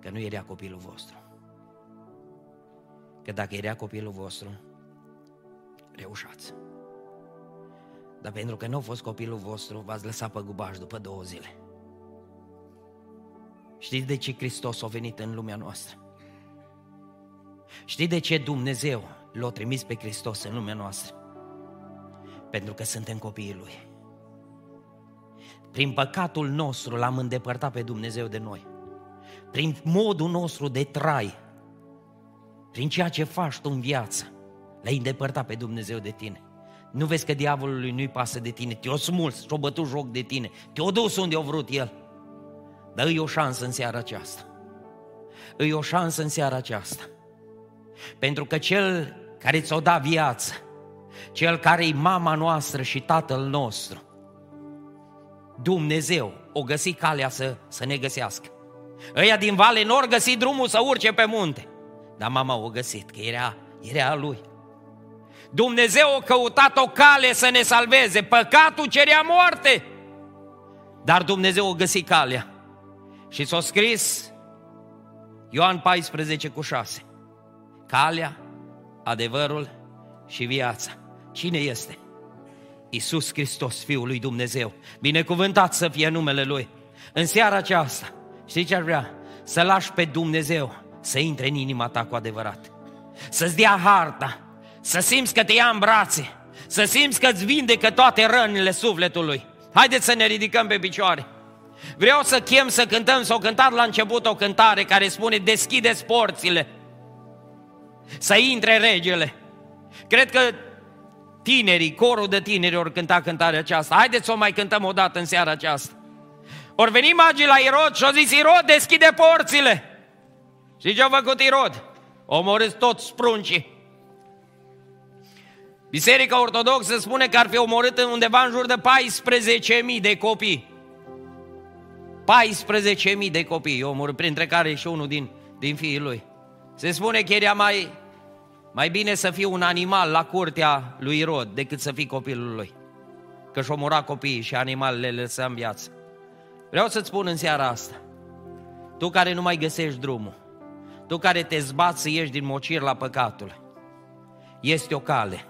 Că nu era copilul vostru. Că dacă era copilul vostru, reușați. Dar pentru că nu a fost copilul vostru, v-ați lăsat pe gubaș după două zile. Știți de ce Hristos a venit în lumea noastră? Știți de ce Dumnezeu l-a trimis pe Hristos în lumea noastră? Pentru că suntem copiii Lui. Prin păcatul nostru l-am îndepărtat pe Dumnezeu de noi. Prin modul nostru de trai, prin ceea ce faci tu în viață, l-ai îndepărtat pe Dumnezeu de tine. Nu vezi că diavolului nu-i pasă de tine, te-o smuls și-o bătut joc de tine, te-o dus unde a vrut el. Dar îi o șansă în seara aceasta. Îi o șansă în seara aceasta. Pentru că cel care ți-o da viață, cel care e mama noastră și tatăl nostru, Dumnezeu o găsi calea să, să ne găsească. Ăia din vale nu găsi drumul să urce pe munte. Dar mama o găsit, că era, era a lui. Dumnezeu a căutat o cale să ne salveze. Păcatul cerea moarte. Dar Dumnezeu a găsit calea. Și s-a scris Ioan 14 cu 6. Calea, adevărul și viața. Cine este? Iisus Hristos, Fiul lui Dumnezeu. Binecuvântat să fie numele Lui. În seara aceasta, știi ce ar vrea? Să lași pe Dumnezeu să intre în inima ta cu adevărat. Să-ți dea harta, să simți că te ia în brațe, să simți că îți vindecă toate rănile sufletului. Haideți să ne ridicăm pe picioare. Vreau să chem să cântăm, s-au cântat la început o cântare care spune deschideți porțile, să intre regele. Cred că tinerii, corul de tineri ori cânta cântarea aceasta. Haideți să o mai cântăm o dată în seara aceasta. Ori veni magii la Irod și au zis, Irod, deschide porțile. Și ce a făcut Irod? Omorâți toți spruncii. Biserica Ortodoxă spune că ar fi omorât undeva în jur de 14.000 de copii. 14.000 de copii omorât, printre care și unul din, din fiii lui. Se spune că era mai, mai bine să fii un animal la curtea lui Irod decât să fii copilul lui. Că și omora copiii și animalele le lăsa în viață. Vreau să-ți spun în seara asta, tu care nu mai găsești drumul, tu care te zbați să ieși din mocir la păcatul, este o cale.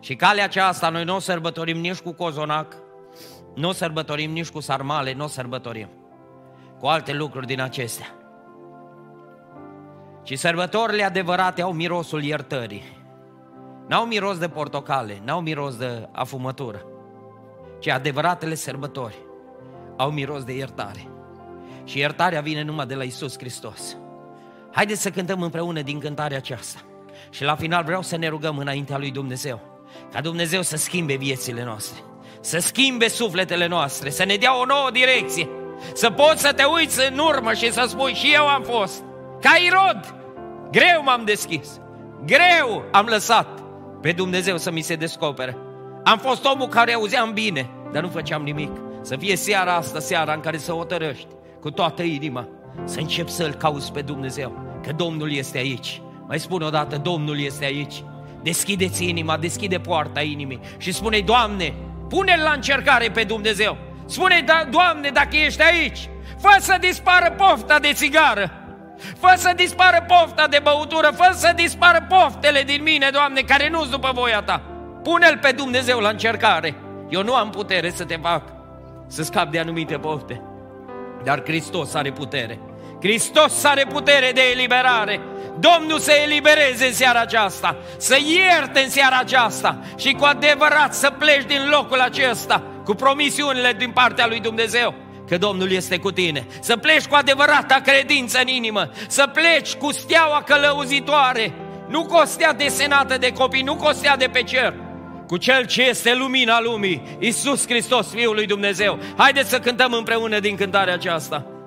Și calea aceasta noi nu o sărbătorim nici cu cozonac, nu o sărbătorim nici cu sarmale, nu o sărbătorim cu alte lucruri din acestea. Și sărbătorile adevărate au mirosul iertării. N-au miros de portocale, n-au miros de afumătură, ci adevăratele sărbători au miros de iertare. Și iertarea vine numai de la Isus Hristos. Haideți să cântăm împreună din cântarea aceasta. Și la final vreau să ne rugăm înaintea lui Dumnezeu. Ca Dumnezeu să schimbe viețile noastre. Să schimbe sufletele noastre. Să ne dea o nouă direcție. Să poți să te uiți în urmă și să spui și eu am fost. Ca Irod. Greu m-am deschis. Greu am lăsat pe Dumnezeu să mi se descopere. Am fost omul care auzeam bine, dar nu făceam nimic. Să fie seara asta, seara în care să o tărăști cu toată inima, să începi să-L cauți pe Dumnezeu, că Domnul este aici. Mai spune o dată, Domnul este aici. Deschideți inima, deschide poarta inimii și spune Doamne, pune-L la încercare pe Dumnezeu. Spune da, Doamne, dacă ești aici, fă să dispară pofta de țigară, Fă să dispară pofta de băutură, fă să dispară poftele din mine, Doamne, care nu-s după voia Ta. Pune-L pe Dumnezeu la încercare. Eu nu am putere să te fac să scap de anumite pofte. Dar Hristos are putere. Hristos are putere de eliberare. Domnul să elibereze în seara aceasta, să ierte în seara aceasta și cu adevărat să pleci din locul acesta cu promisiunile din partea lui Dumnezeu că Domnul este cu tine. Să pleci cu adevărata credință în inimă, să pleci cu steaua călăuzitoare, nu cu o stea desenată de copii, nu cu o stea de pe cer, cu Cel ce este lumina lumii, Iisus Hristos, Fiul lui Dumnezeu. Haideți să cântăm împreună din cântarea aceasta.